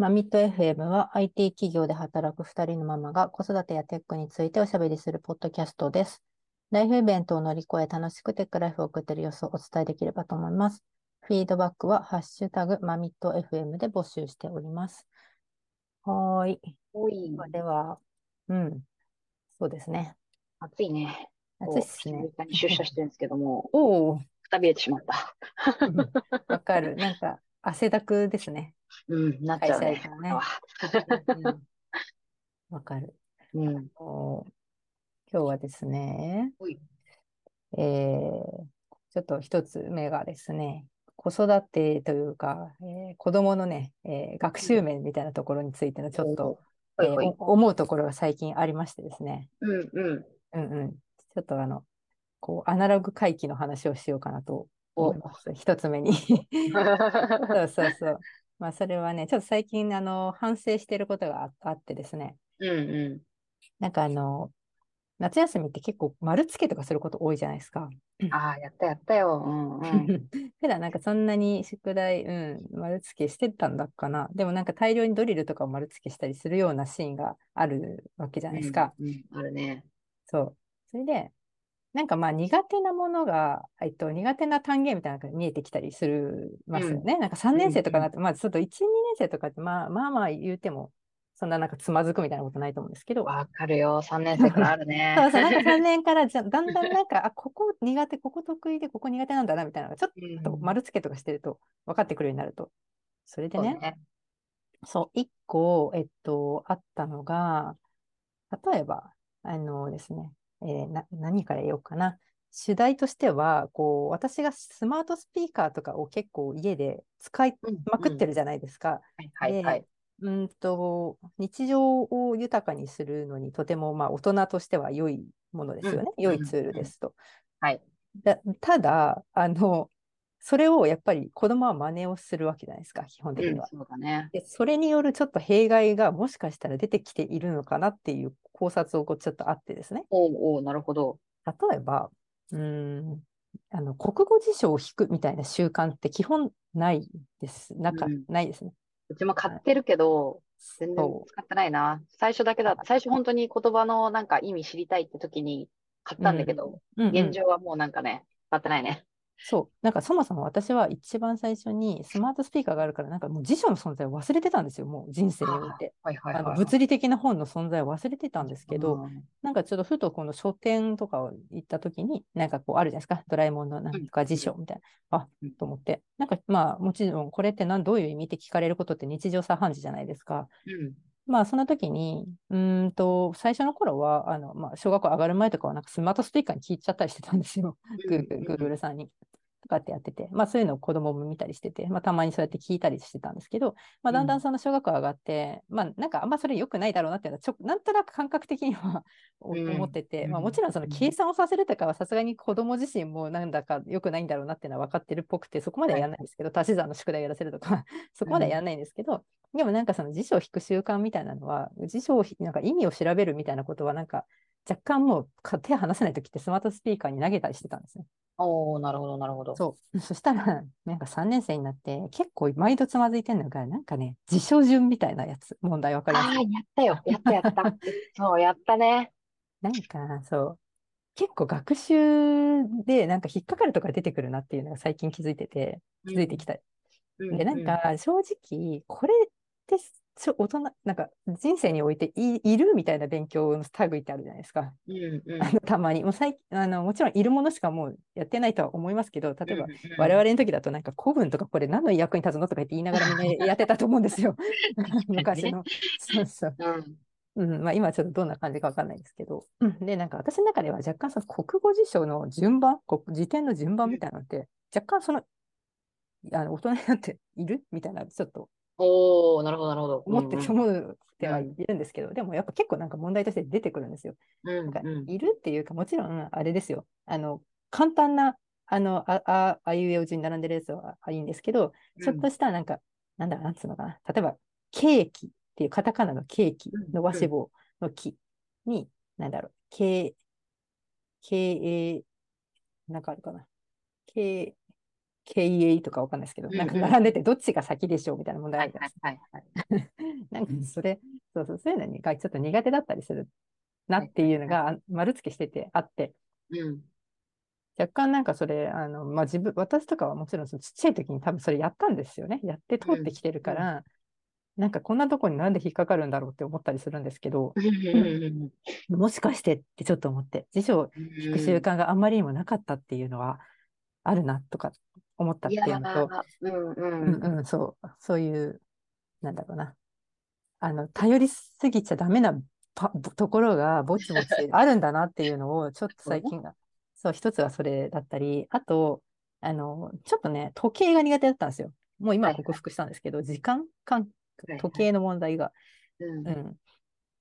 マミット FM は IT 企業で働く2人のママが子育てやテックについておしゃべりするポッドキャストです。ライフイベントを乗り越え楽しくテックライフを送っている様子をお伝えできればと思います。フィードバックはハッシュタグマミット FM で募集しております。はーい。では、うん。そうですね。暑いね。暑いっすね。出社してるんですけども、おお、くたびれてしまった。わかる。なんか、汗だくですね。うん、なっちゃうね。会社員からねあうんわかる。うん。お今日はですねえーちょっと一つ目がですね、子育てというか、えー子供のね、えー学習面みたいなところについてのちょっと、ほいほい。えーお思うところが最近ありましてですね、うんうん。うんうん、ちょっとあの、こう、アナログ回帰の話をしようかなと思います。一つ目に。そうそうそう。まあ、それはね、ちょっと最近、あの、反省していることがああってですね、うんうなんかあの、夏休みって結構丸付けとかすること多いじゃないですか。ん。ああ、やったやったよ。うんうん。普段なんかそんなに宿題、うん、丸付けしてたんだっかな。でもなんか大量にドリルとかを丸付けしたりするようなシーンがあるわけじゃないですか。うんうん。あるね。そう。それで、なんかまあ苦手なものが、えっと、苦手な単元みたいなのが見えてきたりするますよね。なんか3年生とかになって、まあちょっと1、2年生とかってまあまあまあ言うても、そんななんかつまずくみたいなことないと思うんですけど、わかるよ。3年生からあるね。そうそう、なんか3 年からじゃだんだんなんか、あ、ここ苦手、ここ得意で、ここ苦手なんだなみたいなのがちょっうんと丸付けとかしてると分かってくるようになると。それでね、そうね。そう、一個、えっと、あったのが、例えば、あのですね、えーな、何から言おうかな。主題としては、こう、私がスマートスピーカーとかを結構家で使いうんまくってる。るじゃないですか。はいはいはい。うんと、日常を豊かにするのにとても、まあ、大人としては良いものですよね。うん良いツールですと。はい。だただ、あの、それをやっぱり子供は真似をするわけじゃないですか、基本的うん、には。そうだね。で、それによるちょっと弊害がもしかしたら出てきているのかなっていう考察をこうちょっとあってですね。おうおう、なるほど。例えば、うーん、あの、国語辞書を引くみたいな習慣って基本ないです。なか、うんないですね。うちも買ってるけど、全然そ使ってないな。最初だけだった。最初本当に言葉のなんか意味知りたいって時に買ったんだけど、う。うんうん現状はもうなんかね、使ってないね。そう。なんかそもそも私は一番最初にスマートスピーカーがあるから、なんかもう辞書の存在を忘れてたんですよ、もう人生において。はいはいあのはい。物理的な本の存在を忘れてたんですけど、うんなんかちょっとふとこの書店とかを行った時に、なんかこうあるじゃないですか、ドラえもんのなんとか辞書みたいな、あうんと思って、なんかまあもちろんこれって何どういう意味って聞かれることって日常茶飯事じゃないですか。うんまあその時に、うーんと、最初の頃は、あの、まあ小学校上がる前とかはなんかスマートスピーカーに聞いちゃったりしてたんですよ。グーグルさんに。とかってやってて、まあそういうのを子供も見たりしてて、まあたまにそうやって聞いたりしてたんですけど、まあだん。だうんんその小学校上がって、まあなんかあんまそれ良くないだろうなっていうのは、ちょなんとなく感覚的には 思ってて、まあうんもちろんその計算をさせるとかはさすがに子供自身もなんだか良くないんだろうなっていうのは分かってるっぽくて、そこまではやらないんですけど、足し算の宿題やらせるとか、そこまではやらないんですけど、でもなんかその辞書を引く習慣みたいなのは、辞書をひなんか意味を調べるみたいなことはなんか若干もうか手離せないときってスマートスピーカーに投げたりしてたんですね。おおなるほど、なるほど。そう。そしたら、なんか3年生になって、結構毎度つまずいてるのが、なんかね、辞書順みたいなやつ、問題わかりますああ、やったよ。やったやった。そう、やったね。なんか、そう。結構学習でなんか引っかかるとか出てくるなっていうのが最近気づいてて、気づいてきた。うんで、なんか正直、これって大人、なんか人生においていいるみたいな勉強の類ってあるじゃないですか。うんうんあのたまに。もう最あのもちろんいるものしかもうやってないとは思いますけど、例えば我々の時だとなんか古文とかこれ何の役に立つのとか言って言いながらみんなやってたと思うんですよ。昔の。そうそう。うんうん、まあ今ちょっとどんな感じかわかんないですけど。うんで、なんか私の中では若干その国語辞書の順番、こ辞典の順番みたいなのって、若干その、あの大人になっているみたいな、ちょっとおおなるほど、なるほど。思って、うん思ってはいるんですけど、でもやっぱ結構なんか問題として出てくるんですよ。うんなんかうんいるっていうか、もちろんあれですよ。あの、簡単な、あの、あ、あ、あいうえお順に並んでるやつはあいいんですけど、ちょっとしたなんか、なんだ、なんつうのかな。例えば、ケーキっていうカタカナのケーキ、うん伸ばし棒の木に、なんだろう、ケー、ケー、なんかあるかな。ケー、経営とかわかんないですけど、うんなんか並んでてどっちが先でしょうみたいな問題あはいるじゃないはいですか。なんかそれ、そうそう、そういうのがちょっと苦手だったりするなっていうのが丸付けしててあって、うん。若干なんかそれ、あの、まあ、自分、私とかはもちろんそのちっちゃい時に多分それやったんですよね。やって通ってきてるから、なんかこんなとこになんで引っかかるんだろうって思ったりするんですけど、もしかしてってちょっと思って、辞書を引く習慣があんまりにもなかったっていうのはあるなとか思ったっていうのと、うんううんうん、そう、そういう、なんだろうな。あの、頼りすぎちゃダメなパところがぼちぼちあるんだなっていうのを、ちょっと最近が、そう、一つはそれだったり、あと、あの、ちょっとね、時計が苦手だったんですよ。もう今は克服したんですけど、時間感はいはい時計の問題が。うんうん。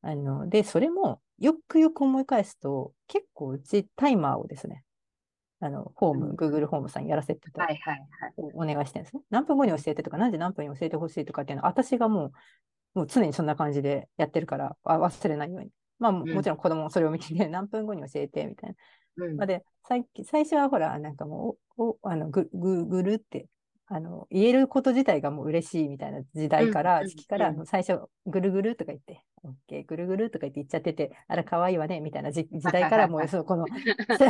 あの、で、それも、よくよく思い返すと、結構うちタイマーをですね、あの、ホーム、うん Google ホームさんにやらせてたはいはいはい。お願いしてるんですね。何分後に教えてとか、何時何分に教えてほしいとかっていうのは、私がもう、もう常にそんな感じでやってるから、あ忘れないように。まあ、もちろん子供もそれを見てね、何分後に教えてみたいな。うんまあ、で最最初はほら、なんかもう、おおあのぐぐぐるってあの、言えること自体がもう嬉しいみたいな時代から、うん時期から、最初、ぐるぐるとか言って、オッケー、ぐるぐるとか言って言っちゃってて、あら、可愛いわね、みたいな時時代から もう、その、この、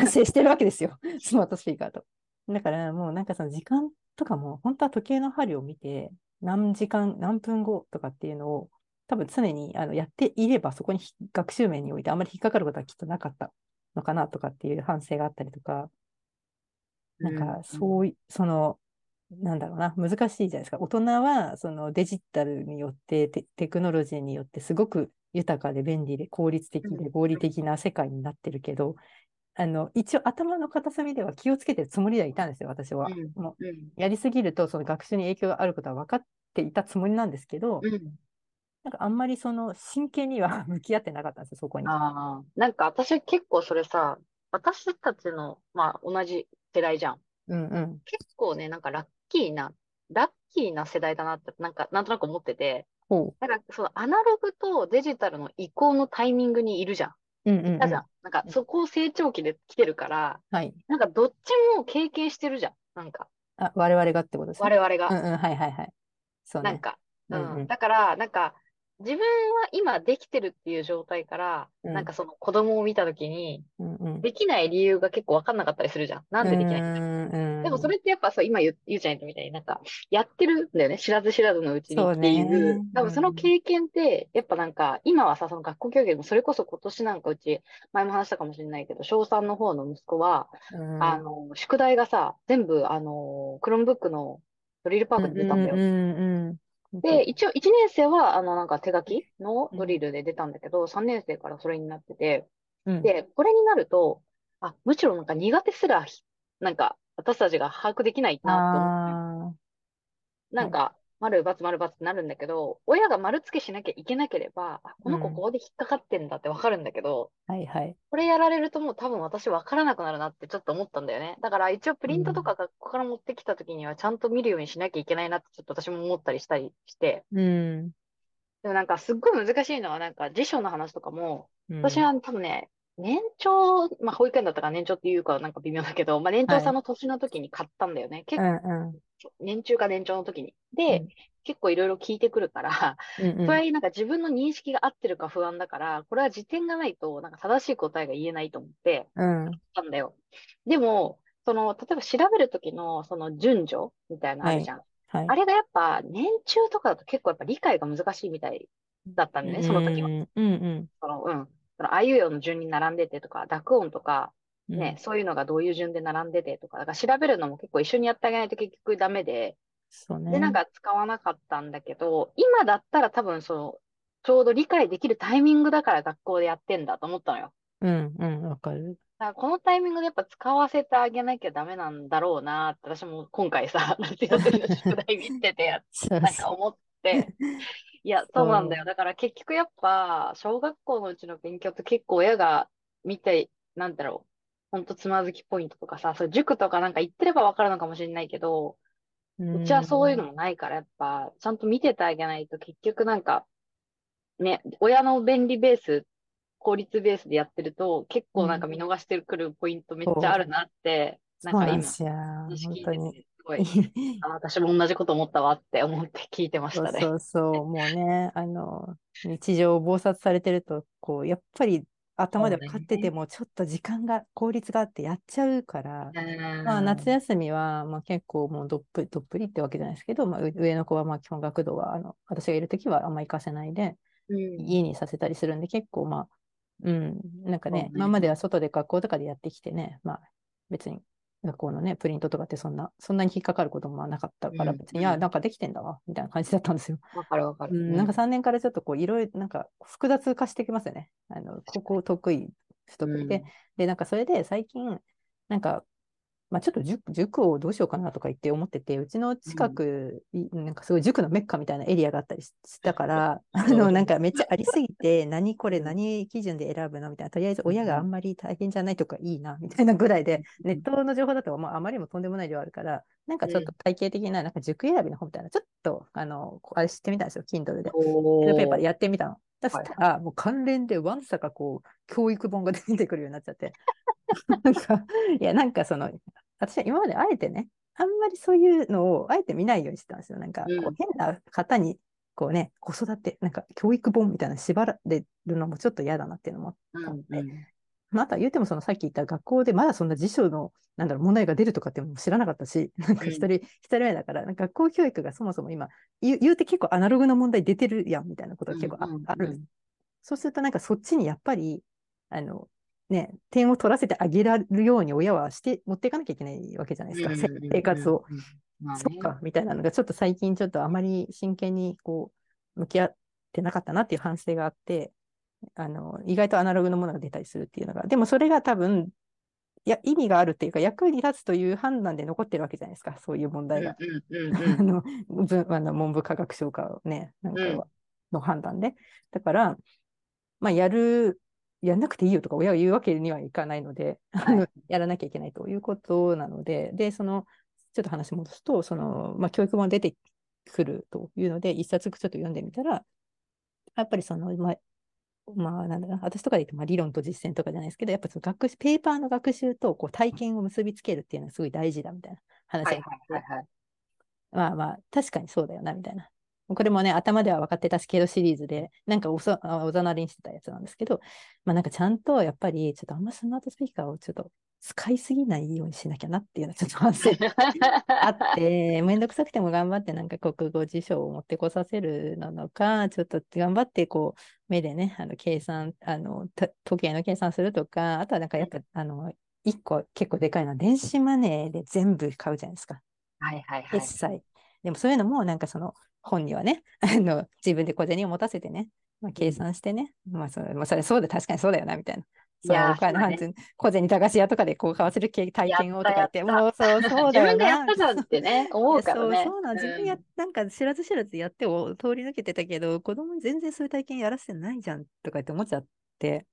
接してるわけですよ。スマートスピーカーと。だから、もうなんかその時間とかも、本当は時計の針を見て、何時間、何分後とかっていうのを、多分常にあのやっていれば、そこにひ学習面においてあまり引っかかることはきっとなかったのかなとかっていう反省があったりとか、なんかそうい、その、なんだろうな、難しいじゃないですか。大人はそのデジタルによってテ、テクノロジーによってすごく豊かで便利で効率的で合理的な世界になってるけど、あの一応頭の片隅では気をつけてるつもりではいたんですよ、私は。うんもううんやりすぎるとその学習に影響があることは分かっていたつもりなんですけど、うんなんかあんまりその真剣には 向き合ってなかったんですよ、そこに。ああ、なんか私結構それさ、私たちの、まあ同じ世代じゃん。うんうん。結構ね、なんかラッキーな、ラッキーな世代だなって、なんか、なんとなく思ってて、ほなんかそのアナログとデジタルの移行のタイミングにいるじゃん。う。うんうん、うん。いたじゃん。なんかそこを成長期で来てるから、はい。なんかどっちも経験してるじゃん。なんか、あ、我々がってことですね。我々が。うんうん、はいはいはい。そうね。なんか、うんうんうんだから、なんか、自分は今できてるっていう状態から、うんなんかその子供を見たときに、うんうん。できない理由が結構わかんなかったりするじゃん。なんでできないうんうんでもそれってやっぱそう、今言う、ゆうちゃん言ったみたいになんか、やってるんだよね。知らず知らずのうちにっていう。ね多分その経験って、やっぱなんか、今はさ、その学校教育でもそれこそ今年なんかうち、前も話したかもしれないけど、小3の方の息子は、うんあの、宿題がさ、全部、あの、クロームブックのドリルパークで出たんだよ。で、一応1年生は、あの、なんか手書きのドリルで出たんだけど、3年生からそれになってて、うん、で、これになると、あ、むしろなんか苦手すら、なんか、私たちが把握できないなと思って、あなんか、丸×丸×ってなるんだけど、親が丸付けしなきゃいけなければ、あこの子うんここで引っかかってんだってわかるんだけど、ーはいはい。これやられるともう多分私わからなくなるなってちょっと思ったんだよね。だから一応プリントとか学校から持ってきた時にはちゃんと見るようにしなきゃいけないなってちょっと私も思ったりしたりして、うん。でもなんかすっごい難しいのはなんか辞書の話とかも、うん私は多分ね、年長、まあ保育園だったから年長っていうかなんか微妙だけど、まあ年長さんの年の時に買ったんだよね。結う構んうん年中か年長の時に。で、うん結構いろいろ聞いてくるから、うんうんそれになんか自分の認識が合ってるか不安だから、これは辞典がないとなんか正しい答えが言えないと思ってうんたんだよ。でも、その、例えば調べる時のその順序みたいなのあるじゃん。はいあれがやっぱ年中とかだと結構やっぱ理解が難しいみたいだったんだね、その時は。うんうんその、うん。その、あいうえおの順に並んでてとか、濁音とか、うんね、そういうのがどういう順で並んでてとか、だから調べるのも結構一緒にやってあげないと結局ダメで、そうね。で、なんか使わなかったんだけど、今だったら多分その、ちょうど理解できるタイミングだから学校でやってんだと思ったのよ。うんうん、わかる。だからこのタイミングでやっぱ使わせてあげなきゃダメなんだろうなって、私も今回さ、夏休みの宿題見てて、なんか思って、いや、そうなんだよ。そだから結局やっぱ、小学校のうちの勉強って結構親が見て、なんだろう、ほんとつまずきポイントとかさ、そう塾とかなんか行ってればわかるのかもしれないけど、うちはそういうのもないから、やっぱ、ちゃんと見ててあげないと結局なんか、ね、親の便利ベース、効率ベースでやってると、結構なんか見逃してくるポイントめっちゃあるなって、なんか今、なんです。よ。ごい。あ私も同じこと思ったわって思って聞いてましたね。そうそうもうね、あの、日常を忙殺されてると、こう、やっぱり頭で分かってても、ちょっと時間が、効率があってやっちゃうから、まあ、夏休みは、まあ、結構もうどっぷり、どっぷりってわけじゃないですけど、まあ、う上の子はまあ基本学童は、あの、私がいるときはあんま行かせないで、うん。家にさせたりするんで、結構まあ、うん、なんかね、ね。今までは外で学校とかでやってきてね、まあ、別に学校のね、プリントとかってそんな、そんなに引っかかることもなかったから、うん別に、いや、なんかできてんだわ、みたいな感じだったんですよ。わかるわかる。うん、なんか3年からちょっとこう、いろいろ、なんか複雑化してきますよね。あの、ここ得意、不得意で。で、なんかそれで最近、なんか、まあ、ちょっと塾塾をどうしようかなとか言って思ってて、うちの近く、いなんかすごい塾のメッカみたいなエリアがあったりししたから、あの、なんかめっちゃありすぎて、何これ何基準で選ぶのみたいな、とりあえず親があんまり大変じゃないとかいいな、みたいなぐらいで、ネットの情報だと、まあ、あまりにもとんでもない量あるから、なんかちょっと体系的な、なんか塾選びの本みたいな、ちょっと、あの、あれ知ってみたんですよ、Kindle で。おペーパーでやってみたの。そはいしたら、もう関連でわんさかこう、教育本が出てくるようになっちゃって。なんか、いや、なんかその、私は今まであえてね、あんまりそういうのをあえて見ないようにしてたんですよ。なんか、こううん変な方に、こうね、子育て、なんか教育本みたいなの縛られるのもちょっと嫌だなっていうのもうんあってうんまあ、あとは言うてもそのさっき言った学校でまだそんな辞書のなんだろう問題が出るとかっても知らなかったし、なんか一人、一人目だから、なんか学校教育がそもそも今、言う言うて結構アナログの問題出てるやんみたいなことが結構あ,、ある。そうするとなんかそっちにやっぱり、あの、ね、点を取らせてあげられるように親はして持っていかなきゃいけないわけじゃないですか、せ生活を。。そっか、みたいなのが、ちょっと最近ちょっとあまり真剣にこう、向き合ってなかったなっていう反省があって、あの、意外とアナログのものが出たりするっていうのが、でもそれが多分、いや、意味があるっていうか、役に立つという判断で残ってるわけじゃないですか、そういう問題が。あうんのぶあの文部科学省かね、なんかうんはの判断で。だから、まあ、やる、やんなくていいよとか親が言うわけにはいかないので、やらなきゃいけないということなので、で、その、ちょっと話戻すと、その、まあ、教育本出てくるというので、一冊ちょっと読んでみたら、やっぱりその、まあ、まあ、なんだろうな、私とかで言うと、まあ、理論と実践とかじゃないですけど、やっぱその学習、ペーパーの学習とこう体験を結びつけるっていうのはすごい大事だみたいな話がはいはいはいはい。まあまあ、確かにそうだよな、みたいな。これもね、頭では分かってたしけどシリーズで、なんかおざなりにしてたやつなんですけど、まあなんかちゃんとやっぱり、ちょっとあんまスマートスピーカーをちょっと使いすぎないようにしなきゃなっていうのはちょっと反省 あって、めんどくさくても頑張ってなんか国語辞書を持ってこさせるのか、ちょっと頑張ってこう、目でね、あの計算、あの、た時計の計算するとか、あとはなんかやっぱ、あの、一個結構でかいのは電子マネーで全部買うじゃないですか。はいはいはい。決済。でもそういうのもなんかその本にはね、あの自分で小銭を持たせてね、まあ、計算してね、まあそれまあそれそうだ、確かにそうだよな、みたいな。そうお金半分小銭駄菓子屋とかでこう買わせる経体験をとか言って、もうそうそうだよ自分でやな。ったじゃんってね、思うからね。そうそうなの自分や、なんか知らず知らずやってを通り抜けてたけど、子供に全然そういう体験やらせてないじゃんとかって思っちゃって、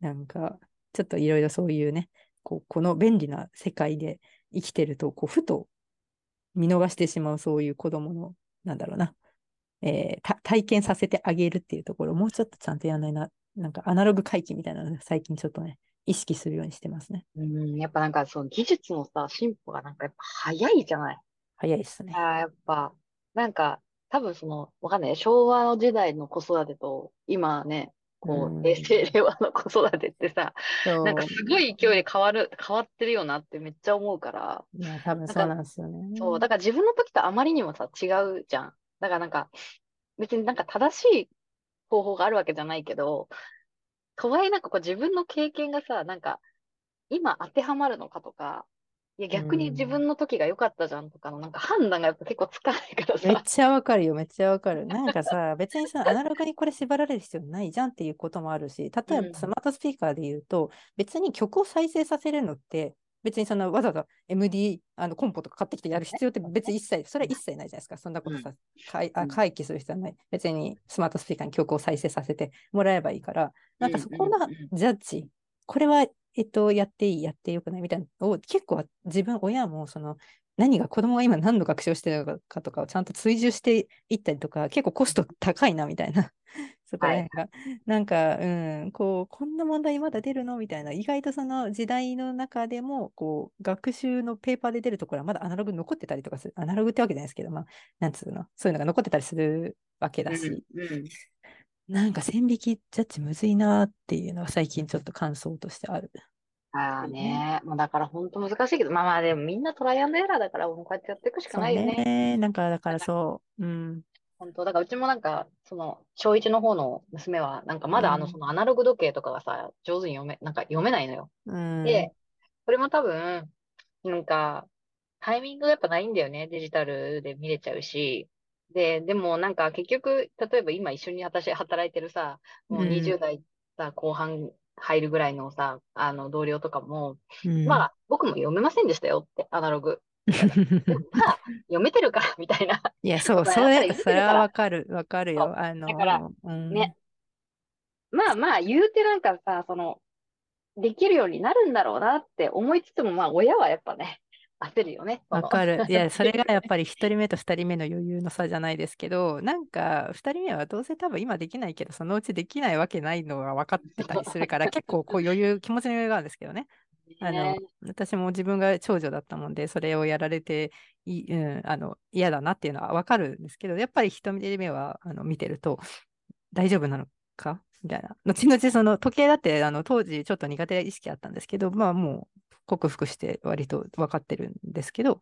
なんかちょっといろいろそういうね、こうこの便利な世界で生きてると、こうふと見逃してしまうそういう子供の、なんだろうな、えーた体験させてあげるっていうところ、もうちょっとちゃんとやらないな、なんかアナログ回帰みたいなの最近ちょっとね、意識するようにしてますね。うん、やっぱなんかその技術のさ、進歩がなんかやっぱ早いじゃない。早いですね。あーやっぱ、なんか、多分その、わかんない。昭和の時代の子育てと、今ね、こう平成、令和の子育てってさ、なんかすごい勢いで変わる、変わってるよなってめっちゃ思うから、いや多分そうなんですよね。そう、だから自分の時とあまりにもさ、違うじゃん。だからなんか、別になんか正しい方法があるわけじゃないけど、とはいえなんかこう自分の経験がさ、なんか、今当てはまるのかとか、いや逆に自分の時が良かったじゃんとかのなんか判断がやっぱ結構つかないからめっさ。ちゃわかるよ、めっちゃわかる。なんかさ、別にさ、アナログにこれ縛られる必要ないじゃんっていうこともあるし、例えうんばスマートスピーカーで言うと、別に曲を再生させるのって、別にそのわざわざ MD あのコンポとか買ってきてやる必要って別に一切、それは一切ないじゃないですか。そんなことさ、かいあうん回帰する必要はない。別にスマートスピーカーに曲を再生させてもらえばいいから、なんかそこのジャッジ、これは、えっと、やっていい、やってよくないみたいなのを結構自分、親もその何が子供が今何の学習をしてるのかとかをちゃんと追従していったりとか、結構コスト高いなみたいな。そこら辺が。なんか、うん、こう、こんな問題まだ出るの？みたいな、意外とその時代の中でも、こう、学習のペーパーで出るところはまだアナログ残ってたりとかする。アナログってわけじゃないですけど、まあ、なんつうの、そういうのが残ってたりするわけだし、うんうんなんか線引きジャッジむずいなっていうのは最近ちょっと感想としてある。ああね、まあだから本当難しいけど、まあまあでもみんなトライアンドエラーだから、もうこうやってやっていくしかないよね。ね。なんか、だからそう、うん。本当、だからうちもなんか、その、小1の方の娘は、なんかまだあの、うんそのアナログ時計とかがさ、上手に読め、なんか読めないのよ。うん。で、それも多分、なんか、タイミングがやっぱないんだよね。デジタルで見れちゃうし。で、でもなんか結局、例えば今一緒に私働いてるさ、もううん20代さ、後半入るぐらいのさ、あの同僚とかも、うん、まあ、僕も読めませんでしたよって、アナログ。まあ、読めてるから、みたいな。いや、そう、まあそれ、それはわかる、わかるよ。あの、だからうん、ね。まあまあ、言うてなんかさ、その、できるようになるんだろうなって思いつつも、まあ、親はやっぱね、焦るよね。わかる。いや、それがやっぱり一人目と二人目の余裕の差じゃないですけど、なんか二人目はどうせ多分今できないけど、そのうちできないわけないのが分かってたりするから、結構こう余裕、気持ちの余裕があるんですけどね。あのね、私も自分が長女だったもんで、それをやられてい、うん、あの嫌だなっていうのは分かるんですけど、やっぱり一人目はあの見てると、大丈夫なのか？みたいな。後々その時計だってあの当時ちょっと苦手意識あったんですけど、まあもう克服して割と分かってるんですけど、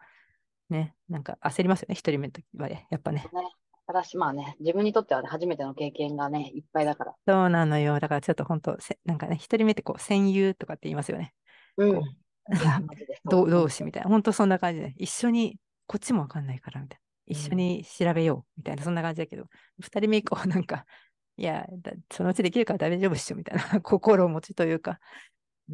ね、なんか焦りますよね、一人目の時はね、やっぱね。ね。ただし、まあね、自分にとってはね、初めての経験がね、いっぱいだから。そうなのよ。だからちょっと本当、せなんかね、一人目ってこう、戦友とかって言いますよね。うん。こいや、マジでそう。同同士みたいな、本当そんな感じで、一緒に、こっちもわかんないから、みたいな。一緒に調べよう、みたいな、そんな感じだけど、二人目以降、なんか、いや、だそのうちできるから大丈夫っしょ、みたいな 心持ちというか、う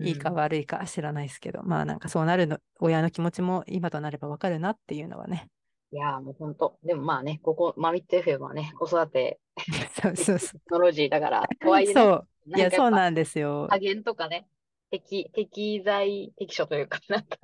んいいか悪いか知らないですけど、まあなんかそうなるの、親の気持ちも今となればわかるなっていうのはね。いや、もう本当。でもまあね、ここ、マミット FM はね、子育て そうそうそテクノロジーだから、とう。はいえね、そう。いや、そうなんですよ。加減とかね、適、適材適所というか、なんか、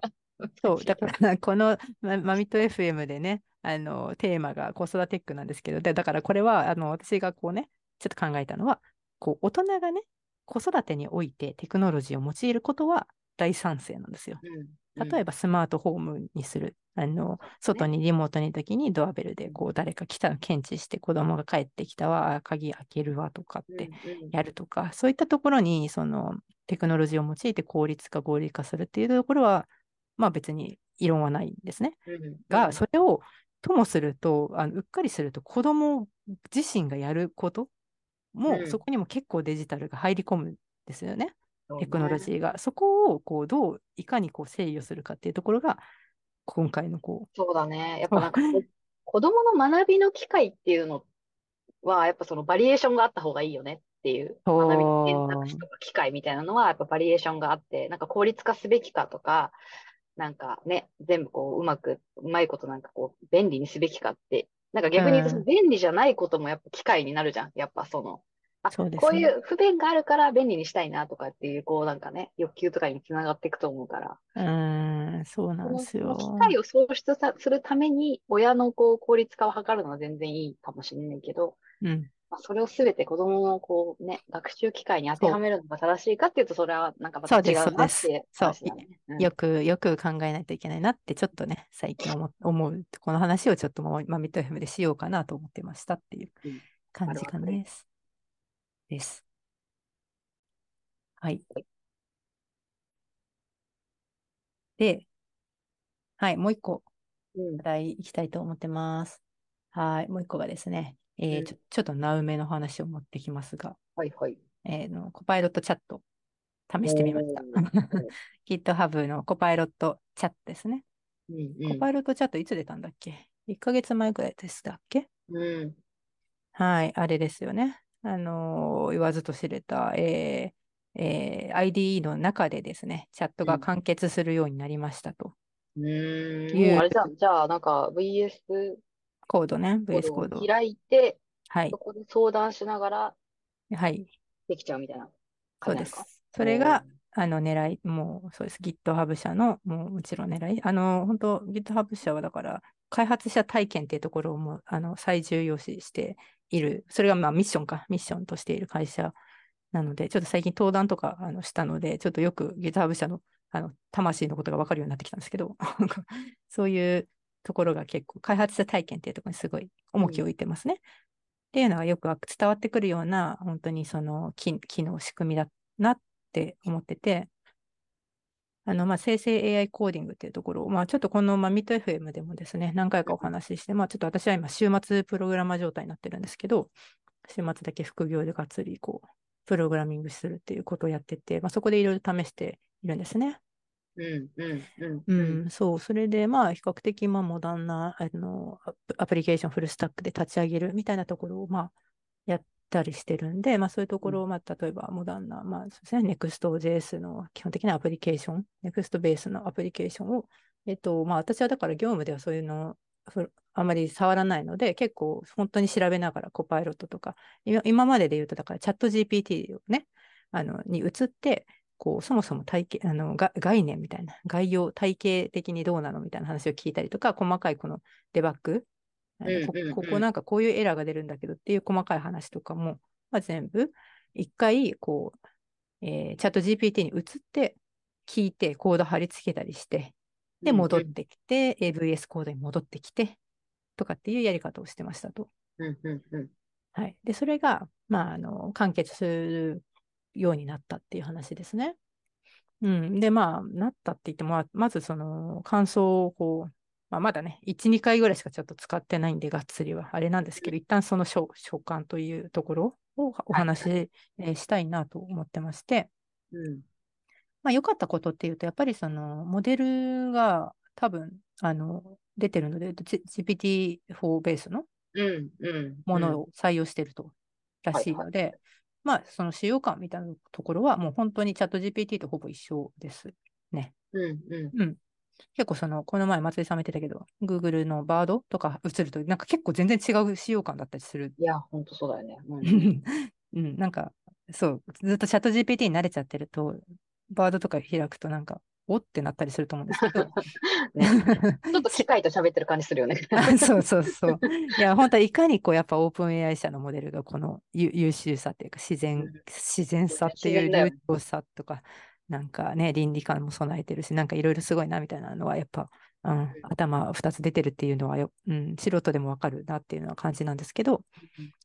そう、だから、このママミット FM でね、あの、テーマが子育てテックなんですけど、でだからこれは、あの、私がこうね、ちょっと考えたのは、こう、大人がね、子育てにおいてテクノロジーを用いることは大賛成なんですよ。うん例えばスマートホームにする。あの、外にリモートにいるときにドアベルでこう誰か来たの検知して子供が帰ってきたわ、あ鍵開けるわとかってうん。やるとか、そういったところにそのテクノロジーを用いて効率化、合理化するっていうところは、まあ別に異論はないんですね。うんうん。が、それをともすると、あのうっかりすると子供自身がやることも、うん。そこにも結構デジタルが入り込むんですよね。テクノロね。ジーが。そこをこうどういかにこう制御するかっていうところが、今回のこそうだね。やっぱなんかこ、子供の学びの機会っていうのは、やっぱそのバリエーションがあった方がいいよねっていう、学びの選択肢とか機会みたいなのは、やっぱバリエーションがあって、なんか効率化すべきかとか、なんかね、全部こう、うまく、うまいことなんかこう、便利にすべきかって、なんか逆に便利じゃないこともやっぱ機会になるじゃん。やっぱその、あ、そうですね。こういう不便があるから便利にしたいなとかっていう、こうなんかね、欲求とかにつながっていくと思うから。う、ん、そうなんですよ。機会を創出さするために、親のこう効率化を図るのは全然いいかもしれないけど、うん、まあ、それをすべて子供のこうね、学習機会に当てはめるのが正しいかっていうと、それはなんかまたそうです違うなっていうそう話だね。うん。よく、よく考えないといけないなって、ちょっとね、最近思思う、この話をちょっともうマミット FM でしようかなと思ってましたっていううん。感じかわかるわです。はい。で、はい、もう一個うん話題いきたいと思ってます。はい、もう一個がですね、えーうんちょちょっとナウメの話を持ってきますが、はいはい。えーのコパイロットチャット試してみました。GitHub のコパイロットチャットですね。うんコパイロットチャットいつ出たんだっけ ?1 ヶ月前ぐらいでしたっけ？うん。うん。はい、あれですよね。あのー言わずと知れた、えーえー IDE の中でですね、チャットが完結するようになりましたと。うーん。いうあれじゃん。じゃあ、なんか VS コードね、コ VS コーード。開いて、はいそ、こで相談しながらはい、できちゃうみたいなそうです。それが、あの狙い、もうそうです。GitHub 社のもうもちろん狙い。あの、本当 GitHub 社はだから、開発者体験っていうところをもあの最重要視している、それがまあミッションか、ミッションとしている会社なので、ちょっと最近登壇とかあのしたので、ちょっとよく GitHub 社のあの魂のことが分かるようになってきたんですけど、そういうところが結構、開発者体験っていうところにすごい重きを置いてますね。うん、っていうのがよく伝わってくるような、本当にその機機能、仕組みだなって思ってて、あの、まあ、生成 AI コーディングっていうところを、まあ、ちょっとこの、まあ、ミッド FM でもですね、何回かお話しして、まあ、ちょっと私は今、週末プログラマー状態になってるんですけど、週末だけ副業でがっつり、こう、プログラミングするっていうことをやってて、まあ、そこでいろいろ試しているんですね。うんうんうんうん、そう、それでまあ比較的まあモダンなあのアプリケーションフルスタックで立ち上げるみたいなところをまあやったりしてるんで、まあそういうところをまあ例えばモダンな、まあそうですね、Next.js の基本的なアプリケーション、Next ベースのアプリケーションを、えっとまあ私はだから業務ではそういうのあまり触らないので、結構本当に調べながらコパイロットとか、今までで言うとだからチャット GPT をね、あのに移って、こうそもそも体系あのが概念みたいな、概要、体系的にどうなのみたいな話を聞いたりとか、細かいこのデバッグ、ここなんかこういうエラーが出るんだけどっていう細かい話とかも、まあ、全部一回こう、えー、チャット GPT に移って聞いてコード貼り付けたりして、で、戻ってきて、うんうん、AVS コードに戻ってきて、とかっていうやり方をしてましたと。うんうんうん、はい。で、それが、まあ、あの、完結するようになったっていう話ですね。うん。で、まあ、なったって言っても、まずその感想をこう、まあ、まだね、1、2回ぐらいしかちょっと使ってないんで、がっつりは。あれなんですけど、一旦その所感というところをお話し、はい。えー、したいなと思ってまして、うん。まあ、良かったことっていうと、やっぱりそのモデルが多分あの出てるので、GPT-4 ベースのものを採用してるとらしいので、まあ、その使用感みたいなところは、もう本当にチャット GPT とほぼ一緒ですね。うんうん。うん、結構その、この前松井さんも言ってたけど、Google のバードとか映ると、なんか結構全然違う使用感だったりする。いや、本当そうだよね。うん、うん、なんか、そう、ずっとチャット GPT に慣れちゃってると、バードとか開くとなんか、おってなったりすると思うんですけど。ね、ちょっと機械と喋ってる感じするよね。そうそうそう。いや、本当いかにこう、やっぱオープン AI 社のモデルがこの優秀さっていうか、自然、うん、自然さっていう流暢さとか、なんかね、倫理観も備えてるし、なんかいろいろすごいなみたいなのは、やっぱ、うん、頭2つ出てるっていうのはよ、うん、素人でもわかるなっていうのは感じなんですけど、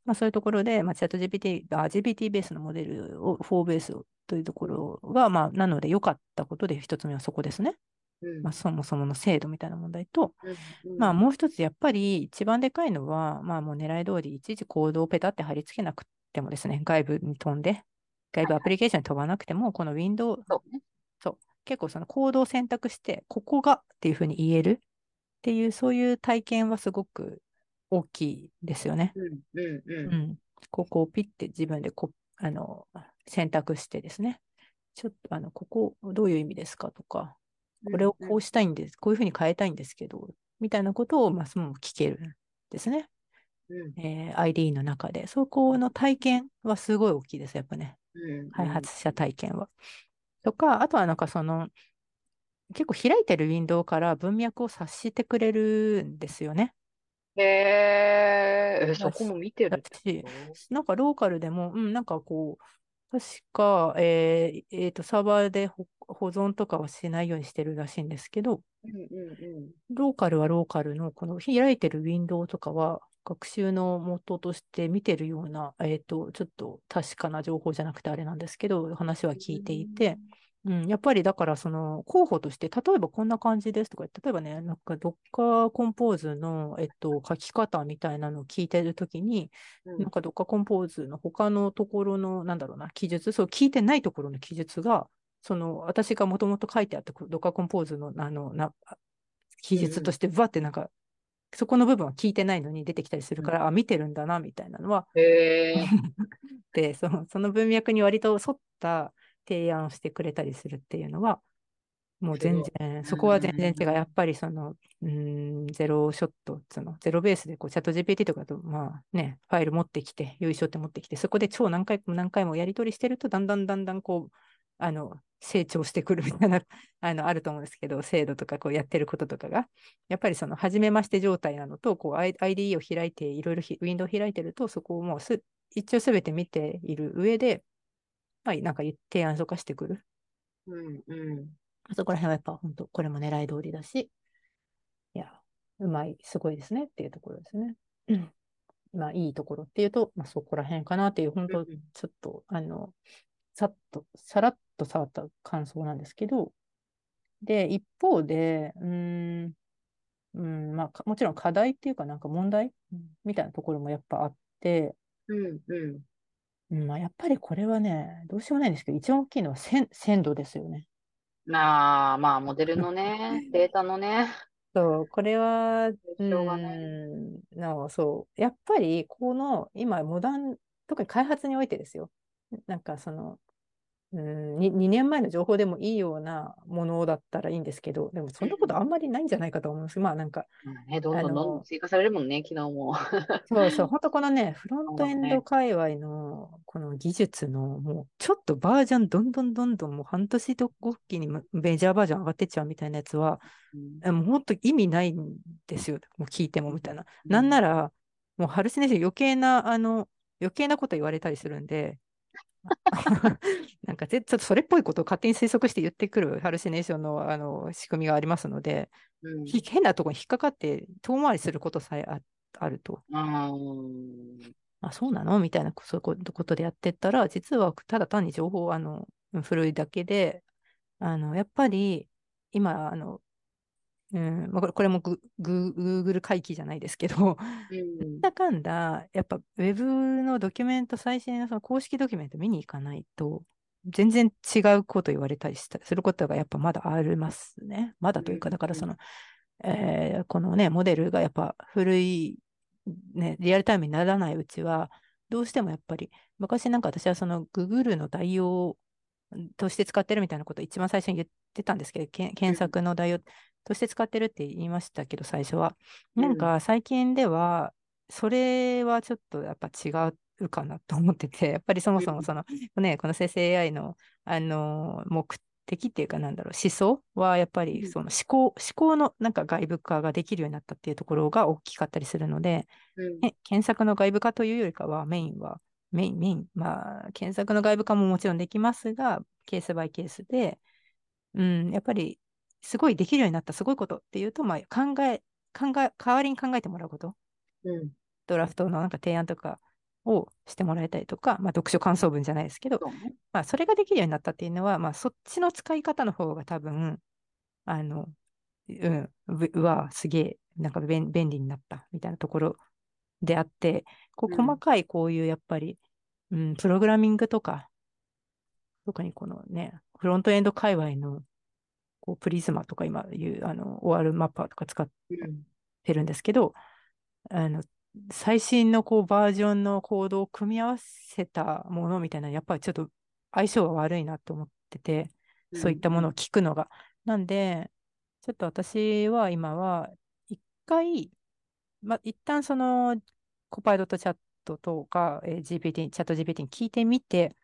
まあ、そういうところで、まあ、チャット GPT、あ GPT ベースのモデルを、4ベースというところが、まあ、なので良かったことで、一つ目はそこですね。うん、まあ、そもそもの制度みたいな問題と、まあ、もう一つ、やっぱり一番でかいのは、まあ、もう狙い通り、いちいちコードをペタって貼り付けなくてもですね、外部に飛んで、外部アプリケーションに飛ばなくても、このウィンドウ、そう結構そのコードを選択して、ここがっていうふうに言えるっていう、そういう体験はすごく大きいですよね。うんうんうん、ここをピッて自分でこあの選択してですね、ちょっとあのここどういう意味ですかとか、これをこうしたいんです、こういうふうに変えたいんですけど、みたいなことをまあその聞けるんですね。うんえー、ID の中で。そこの体験はすごい大きいです、やっぱね。うん、開発者体験は。とか、あとはなんかその、結構開いてるウィンドウから文脈を察してくれるんですよね。へえ、そこも見てるし、なんかローカルでも、うん、なんかこう、確か、えーえーと、サーバーで保存とかはしないようにしてるらしいんですけど、うんうんうん、ローカルはローカルのこの開いてるウィンドウとかは学習の元として見てるような、えーと、ちょっと確かな情報じゃなくてあれなんですけど、話は聞いていて、うん、やっぱりだからその候補として、例えばこんな感じですとか、例えばね、なんか Docker コンポーズの、えっと、書き方みたいなのを聞いてるときに、うん、なんか Docker コンポーズの他のところの、なんだろうな、記述、そう聞いてないところの記述が、その私がもともと書いてあった Docker コンポーズのあのな記述として、わってなんかそこの部分は聞いてないのに出てきたりするから、うん、あ、見てるんだな、みたいなのは。へ でその、その文脈に割と沿った提案をしてくれたりするっていうのは、もう全然、そこは全然違う。やっぱりその、うん、ゼロショット、そのゼロベースでこうチャット GPT とかと、まあね、ファイル持ってきて、よいしょって持ってきて、そこで超何回も何回もやり取りしてると、だんだんだんだんこう、あの、成長してくるみたいな、あの、あると思うんですけど、制度とかこうやってることとかが、やっぱりその、初めまして状態なのと、こう、IDE を開いて、いろいろウィンドウを開いてると、そこをもうす、一応すべて見ている上で、まあ、なんか提案とかしてくる。うんうん。そこら辺はやっぱ本当、これも狙い通りだし、いや、うまい、すごいですねっていうところですね。うん、まあ、いいところっていうと、まあ、そこら辺かなっていう、本当、ちょっと、あの、さっと、さらっと触った感想なんですけど、で、一方で、うん、うん、まあ、もちろん課題っていうか、なんか問題みたいなところもやっぱあって、うんうんうんまあ、やっぱりこれはね、どうしようもないんですけど、一番大きいのは鮮鮮度ですよね。ああ、まあ、モデルのね、データのね。そう、これは、うしょうがない。ん、の、そう、やっぱり、この、今、モダン、特に開発においてですよ。なんか、その、うん、2, 2年前の情報でもいいようなものだったらいいんですけど、でもそんなことあんまりないんじゃないかと思うんです。まあなんか、ね、どんどんどんどん追加されるもんね、昨日も。そうそう、本当このね、フロントエンド界隈のこの技術の、もうちょっとバージョンどんどんどんどんもう半年とごっきにメジャーバージョン上がってっちゃうみたいなやつは、うん、もう本当意味ないんですよ。もう聞いてもみたいな。うん、なんなら、もうハルシネーション余計な、あの、余計なこと言われたりするんで、なんかちょっとそれっぽいことを勝手に推測して言ってくるハルシネーションのあの仕組みがありますので、うん、変なところに引っかかって遠回りすることさえああると。あそうなの？みたいなそういうことでやってったら、実はただ単に情報あの古いだけで、あのやっぱり今あのうん。まあ、これもググーグル回帰じゃないですけど、なんだかんだ、やっぱ Web のドキュメント、最新のその公式ドキュメント見に行かないと、全然違うこと言われたりしたすることがやっぱまだありますね。まだというか、だからその、えー、このね、モデルがやっぱ古い、ね、リアルタイムにならないうちは、どうしてもやっぱり、昔なんか私はその Google の代用として使ってるみたいなことを一番最初に言ってたんですけど、検索の代用として使ってるって言いましたけど、最初は。なんか最近では、それはちょっとやっぱ違うかなと思ってて、やっぱりそもそもその、ね、この生成 AI の、あの目的っていうかなんだろう、思想はやっぱりその思考、思考のなんか外部化ができるようになったっていうところが大きかったりするので、うん、検索の外部化というよりかはメインは、メイン、メイン、まあ、検索の外部化ももちろんできますが、ケースバイケースで、うん、やっぱりすごいできるようになったすごいことっていうと、まあ、考え、考え、代わりに考えてもらうこと。うん、ドラフトのなんか提案とかをしてもらえたりとか、まあ、読書感想文じゃないですけど、ね、まあ、それができるようになったっていうのは、まあ、そっちの使い方の方が多分、あの、うん、うわ、すげえ、なんか便利になったみたいなところであって、こう細かいこういうやっぱり、うん、プログラミングとか、特にこのね、フロントエンド界隈のこうプリズマとか今いうあの OR マッパーとか使ってるんですけど、うん、あの最新のこうバージョンのコードを組み合わせたものみたいな、やっぱりちょっと相性が悪いなと思ってて、そういったものを聞くのが。うん、なんで、ちょっと私は今は、一回、ま、一旦そのコパイロットチャットとか、えー、GPT、チャット GPT に聞いてみて、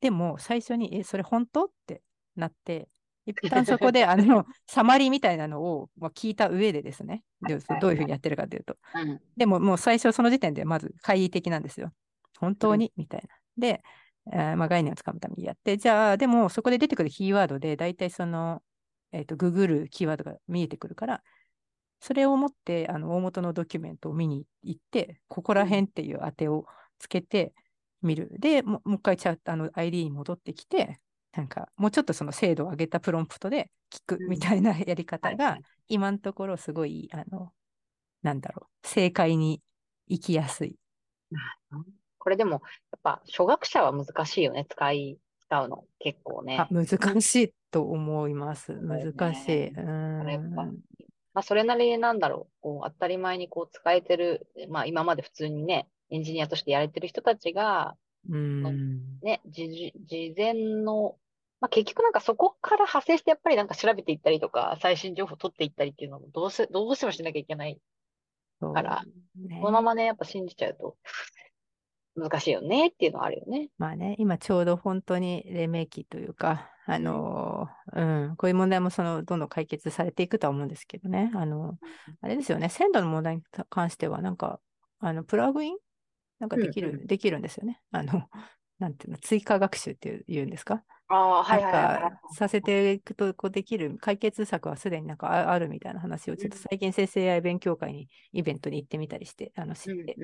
でも最初に、え、それ本当？ってなって、一旦そこで、あの、サマリーみたいなのを、まあ、聞いた上でですね、どういうふうにやってるかというと。でも、もう最初その時点でまず懐疑的なんですよ。本当に、みたいな。で、えまあ、概念をつかむためにやって、じゃあ、でもそこで出てくるキーワードで、大体その、えっ、ー、と、ググるキーワードが見えてくるから、それを持って、あの、大元のドキュメントを見に行って、ここら辺っていう当てをつけてみる。で、もう一回チャあの ID に戻ってきて、なんかもうちょっとその精度を上げたプロンプトで聞くみたいなやり方が、今のところすごい、あの、なんだろう、正解に行きやすい。これでも、やっぱ初学者は難しいよね、使い、使うの、結構ね。あ難しいと思います。難しい。まあ、それなりになんだろう、こう当たり前にこう使えてる、まあ今まで普通にね、エンジニアとしてやれてる人たちが、うん、ね、事前のまあ、結局なんかそこから派生してやっぱりなんか調べていったりとか、最新情報を取っていったりっていうのもどうせ、どうしてもしなきゃいけないから、ね、このままね、やっぱ信じちゃうと、難しいよねっていうのはあるよね。まあね、今ちょうど本当に黎明期というか、あのー、うん、こういう問題もそのどんどん解決されていくとは思うんですけどね、あの、あれですよね、鮮度の問題に関しては、なんか、あの、プラグインなんかできる、うん。うんできるんですよね。あの、なんていうの、追加学習っていうんですか？ああ、はいはいはい。させていくとこうできる解決策はすでになんかああるみたいな話をちょっと最近生成 AI 勉強会にイベントに行ってみたりしてあの知って、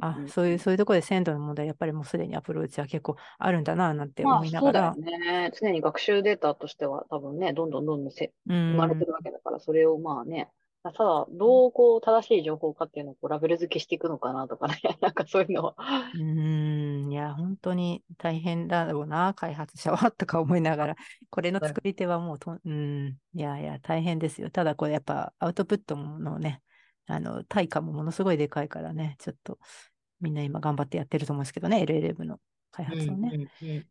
あうんそういうそういうところで鮮度の問題やっぱりもうすでにアプローチは結構あるんだななんてまあ思いながらそうだよ、ね。常に学習データとしては多分ね、どんどんどんどんせうん生まれてるわけだから、それをまあね、ただ、どうこう正しい情報かっていうのをこうラベル付けしていくのかなとかね、なんかそういうのは。うーん、いや、本当に大変だろうな、開発者はとか思いながら、これの作り手はもうと、うん、いやいや、大変ですよ。ただ、これやっぱアウトプットのね、あの、対価もものすごいでかいからね、ちょっとみんな今頑張ってやってると思うんですけどね、LLM の開発をね。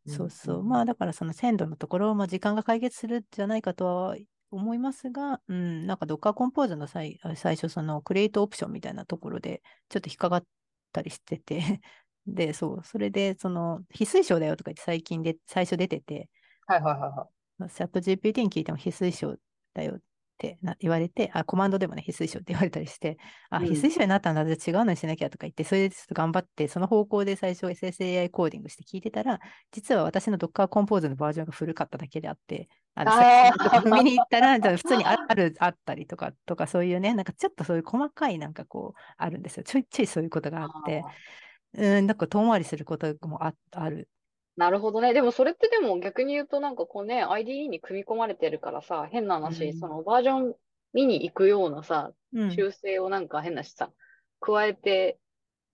そうそう。まあ、だからその鮮度のところも時間が解決するんじゃないかとは思いますが、うん、なんか Docker Compose の最最初、そのクリエイトオプションみたいなところで、ちょっと引っかかったりしてて、で、そう、それで、その、非推奨だよとか言って最近で、最初出てて、はいはいはいはい。チャット GPT に聞いても非推奨だよってな言われて、あ、コマンドでもね、非推奨って言われたりして、あ、うん非推奨になったんだ、じゃあ違うのにしなきゃとか言って、それでちょっと頑張って、その方向で最初 SSAI コーディングして聞いてたら、実は私の Docker Compose のバージョンが古かっただけであって、あの、あー最初の時見に行ったら、じゃあ普通にあある、あったりとか、とかそういうね、なんかちょっとそういう細かいなんかこう、あるんですよ。ちょいちょいそういうことがあって、うん、なんか遠回りすることもあある。なるほどね。でもそれってでも逆に言うとなんかこうね、IDE に組み込まれてるからさ、変な話、うんそのバージョン見に行くようなさ、うん。修正をなんか変なしさ、加えて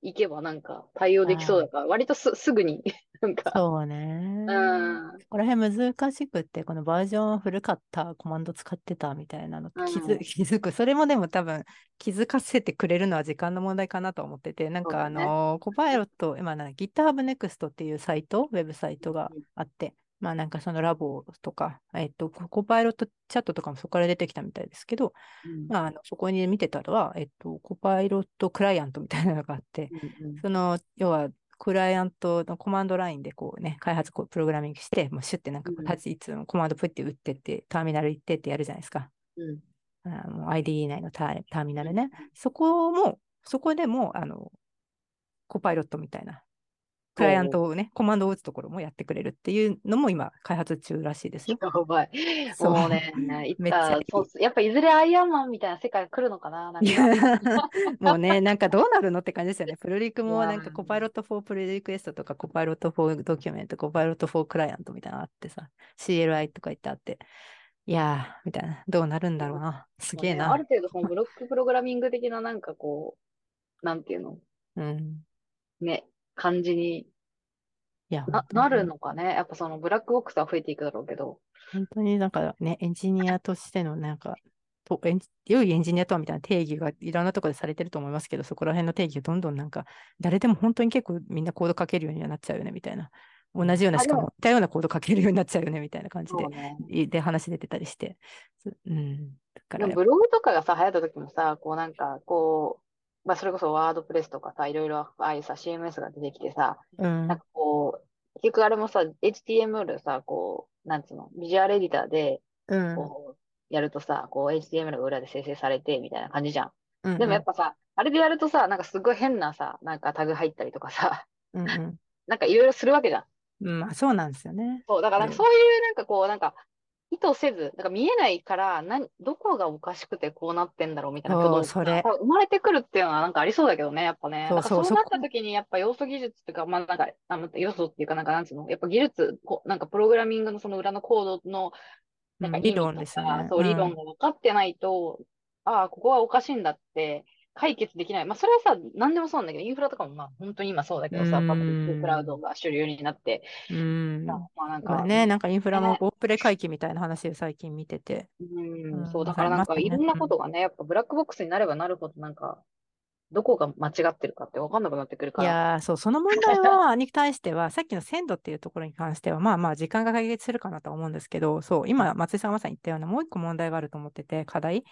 いけばなんか対応できそうだから、割とすすぐに、なんか、そうね。うん、ここら辺難しくって、このバージョン古かったコマンド使ってたみたいなの気づ,、うん。気づく。それもでも多分気づかせてくれるのは時間の問題かなと思ってて、なんかあそうだねの、コパイロット、今な GitHub Next っていうサイト、ウェブサイトがあって、まあなんかそのラボとか、えっと、コパイロットチャットとかもそこから出てきたみたいですけど、うん。まあ、あのそこに見てたのは、えっと、コパイロットクライアントみたいなのがあって、うんその、要は、クライアントのコマンドラインでこうね、開発こうプログラミングして、もうシュッてなんか立ち位置のコマンドプッて打ってって、ターミナル行ってってやるじゃないですか。うん。あもう IDE 内のターターミナルね。そこも、そこでも、あの、コパイロットみたいな、クライアントをね、コマンドを打つところもやってくれるっていうのも今、開発中らしいですよ。やばい。そうもうね、いめっちゃやっぱいずれアイアンマンみたいな世界が来るのかななか。やもうね、なんかどうなるのって感じですよね。プロリクもなんかコパイロット4プロリクエストとかコパイロット4ドキュメント、コパイロット4クライアントみたいなのあってさ、CLI とか言ってあって、いやー、みたいな、どうなるんだろうな。すげえなねある。程度そのブロックプログラミング的ななんかこう、なんていうの？うん。ね、感じにいや、ななるのかね。やっぱそのブラックボックスは増えていくだろうけど。本当になんかね、エンジニアとしてのなんか、とエン良いエンジニアとはみたいな定義がいろんなところでされてると思いますけど、そこら辺の定義がどんどんなんか、誰でも本当に結構みんなコード書けるようにはなっちゃうよねみたいな。同じような、しかも似たようなコード書けるようになっちゃうよねみたいな感じでね。いで話出てたりして。そうん。だからブログとかがさ、流行った時もさ、こうなんか、こう、まあそれこそワードプレスとかさ、いろいろああいうさ、CMS が出てきてさ、ぱうんなんかこう、結局あれもさ、HTML さ、こう、なんつうの、ビジュアルエディターで、うんこう、やるとさ、こう HTML が裏で生成されて、みたいな感じじゃん。うんでもやっぱさ、あれでやるとさ、なんかすごい変なさ、なんかタグ入ったりとかさ、うんうんなんかいろいろするわけじゃん。うんまあそうなんですよね。そう、だからなんかそういうなんかこう、なんか、意図せず、なんか見えないから、なん、どこがおかしくてこうなってんだろうみたいなそう挙動それ。が生まれてくるっていうのはなんかありそうだけどね、やっぱね。そうそうそうなった時にやっぱ要素技術っていうか、まあなんか、あま要素っていうかなんかなんつうの、やっぱ技術、こなんかプログラミングのその裏のコードの、なんかうん理論ですよね、かそう、理論が分かってないと、ああ、ここはおかしいんだって、解決できない。まあ、それはさ、何でもそうなんだけど、インフラとかもまあ、本当に今そうだけどさ、うんパブリッククラウドが主流になって、うん。まあなんか、まあね、なんかインフラもねオープレ回帰みたいな話を最近見てて。うん、うんそう、だからなんか、いろんなことがね、やっぱブラックボックスになればなるほど、なんか、どこが間違ってるかって分かんなくなってくるから。いやー、そう、その問題は、に対しては、さっきの鮮度っていうところに関しては、まあまあ、時間が解決するかなとは思うんですけど、そう、今、松井さんがまさに言ったような、もう一個問題があると思ってて、課題。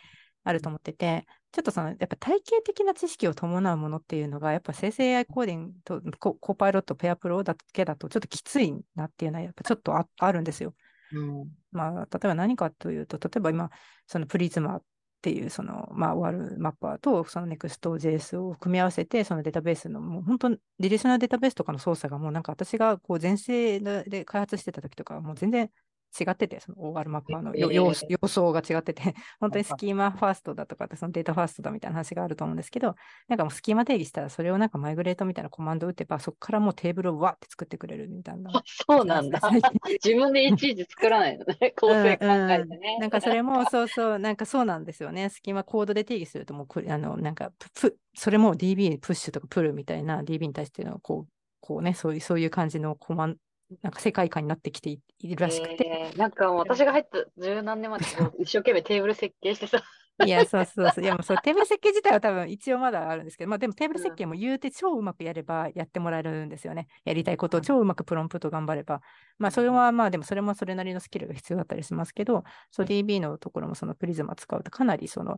あると思ってて、ちょっとその、やっぱ体系的な知識を伴うものっていうのが、やっぱ生成 AI コーディングとココパイロット、ペアプロだけだとちょっときついなっていうのは、やっぱちょっとああるんですよ。うん。まあ、例えば何かというと、例えば今、そのプリズマっていう、その、まあ、終わるマッパーと、その Next.js を組み合わせて、そのデータベースの、もう本当、リレーショナルデータベースとかの操作が、もうなんか私がこう前世で開発してた時とか、もう全然違ってて、その OR マッパーのよえー様様相が違ってて、本当にスキーマファーストだとかって、そのデータファーストだみたいな話があると思うんですけど、なんかもうスキーマ定義したら、それをなんかマイグレートみたいなコマンドを打てば、そこからもうテーブルをわって作ってくれるみたいな。あ そうなんだ。自分でいちいち作らないのね。構成考えてね。なんかそれも、そうそう、なんかそうなんですよね。スキマコードで定義すると、もうく、あの、なんかプ、プそれも DB にプッシュとかプルみたいな DB に対しての、こう、こうね、そういう、そういう感じのコマン、なんか世界観になってきていいるらしくて。えーなんかもう私が入った十何年前ってもう 一生懸命テーブル設計してさ。いや、そうそうそう。いや、もうそう、テーブル設計自体は多分一応まだあるんですけど、まあでもテーブル設計も言うて超うまくやればやってもらえるんですよね。やりたいことを超うまくプロンプト頑張れば。まあそれはまあでもそれもそれなりのスキルが必要だったりしますけど、そう DB のところもそのプリズマ使うとかなりその、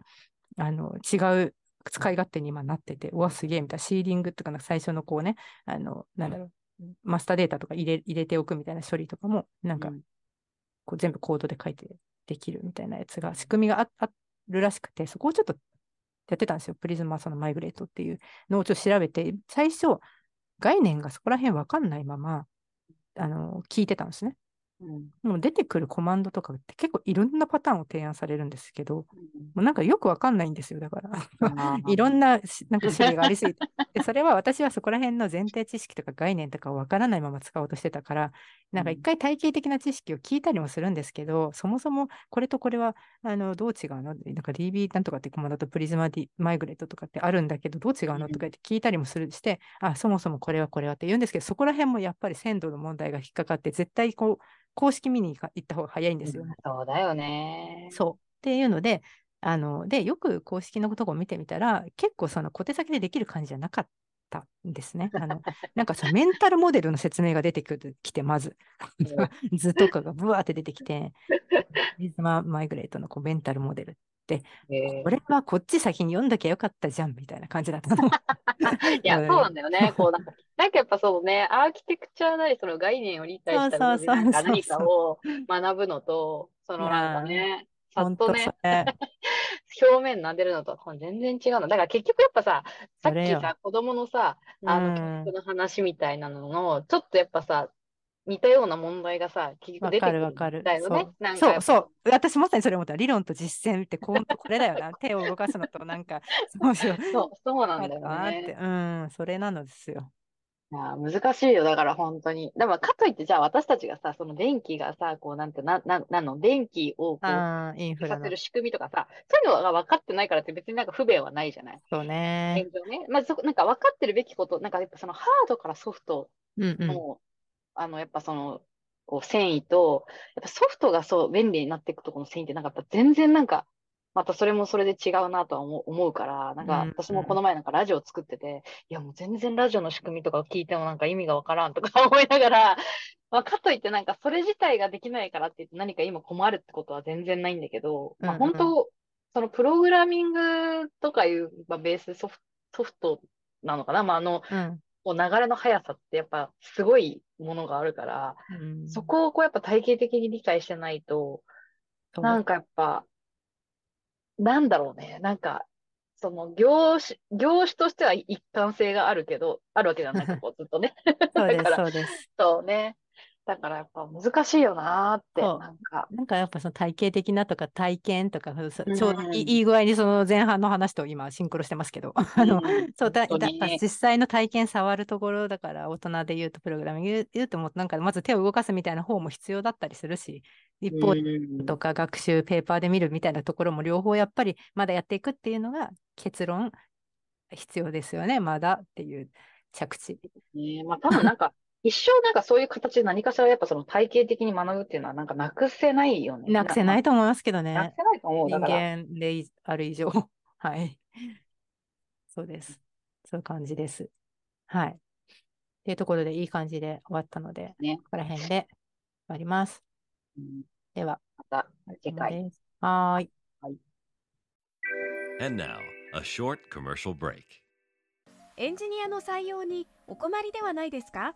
あの、違う使い勝手に今なってて、うわ、すげえみたいな、シーリングとかの最初のこうね、あの、なんだろう、マスターデータとか入れ入れておくみたいな処理とかも、なんかうんこう全部コードで書いてできるみたいなやつが、仕組みがああるらしくて、そこをちょっとやってたんですよ。プリズマそのマイグレートっていうのをちょっと調べて、最初、概念がそこら辺わかんないまま、あの、聞いてたんですね。うんもう出てくるコマンドとかって結構いろんなパターンを提案されるんですけど、もうんうなんかよくわかんないんですよ。だから。いろんなしなんか種類がありすぎて。で、それは私はそこら辺の前提知識とか概念とかをわからないまま使おうとしてたから、なんか一回体系的な知識を聞いたりもするんですけど、そもそもこれとこれはあのどう違うの？なんか DB なんとかってコマンドとプリズマディマイグレートとかってあるんだけど、どう違うの？とか言って聞いたりもするして、あ、そもそもこれはこれはって言うんですけど、そこら辺もやっぱり鮮度の問題が引っかかって、絶対こう公式見に行った方が早いんですよ。そうだよね。そう。っていうので、あの、で、よく公式のとこを見てみたら、結構その小手先でできる感じじゃなかったんですね。あの、なんかそのメンタルモデルの説明が出てくる、きて、まず。図とかがブワーって出てきて、リズママイグレートのこうメンタルモデル。えーこれはこっち先に読んだきゃよかったじゃん、みたいな感じだったの。いや、そうなんだよね。こうなんか、なんかやっぱそうね、アーキテクチャなり、その概念を理解した上で、そうそうそうなんか何かを学ぶのと、そのなんかね、さっとね。表面撫でるのとは全然違うの。だから結局やっぱさ、さっきさ、子供のさ、あの、うん教育の話みたいなのの、ちょっとやっぱさ、似たような問題がさ、結局出てくるんだ。よね。そう、そう。私まさにそれ思った。理論と実践ってこうこれだよな。手を動かすのとなんか、そうそう。なんだよ。ね。うん、それなのですよ。いやー、難しいよ、だから本当に。でも、かといって、じゃあ私たちがさ、その電気がさ、こう、なんて、な、な、なの、電気をこう、ああ、インフラのさせる。仕組みとかさ、そういうのが分かってないからって別になんか不便はないじゃない？そうね。現状ね。まずそこ、なんか分かってるべきこと、なんかやっぱそのハードからソフトうんうん。の、あの、やっぱその、こう、繊維と、やっぱソフトがそう、便利になっていくところの繊維って、なんかやっぱ全然なんか、またそれもそれで違うなとは思うから、なんかうん私もこの前なんかラジオ作ってて、いやもう全然ラジオの仕組みとかを聞いてもなんか意味がわからんとか 思いながら、まあ、かといってなんかそれ自体ができないからって言って何か今困るってことは全然ないんだけど、まあうん。うん本当、そのプログラミングとかいう、まあ、ベースソフソフトなのかな、まあ、あの、うんこう流れの速さってやっぱすごいものがあるから、うんそこをこうやっぱ体系的に理解してないと、なんかやっぱ、なんだろうね。なんか、その業種、業種としては一貫性があるけど、あるわけじゃないか、こ うずっとね。そうです、そうです。そうね。だからやっぱ難しいよなーって、なんか。なんかやっぱその体系的なとか体験とか、そうん。ちょうどいい具合にその前半の話と今シンクロしてますけど、実際の体験触るところだから大人で言うとプログラミング言うともうなんかまず手を動かすみたいな方も必要だったりするし一方とか学習ペーパーで見るみたいなところも両方やっぱりまだやっていくっていうのが結論必要ですよねまだっていう着地。ねまあ多分なんか、一生なんかそういう形で何かしらやっぱその体系的に学ぶっていうのはなんかなくせないよね。なくせないと思いますけどねなく。せないと思う。人。間でいある以上。はい。そうです。そういう感じです。はい。っていうところでいい感じで終わったので、ねここら辺で終わります。うんでは、また次回。です。はーい。はい And now, a short commercial break. エンジニアの採用にお困りではないですか？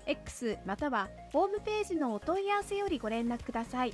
X またはホームページのお問い合わせよりご連絡ください。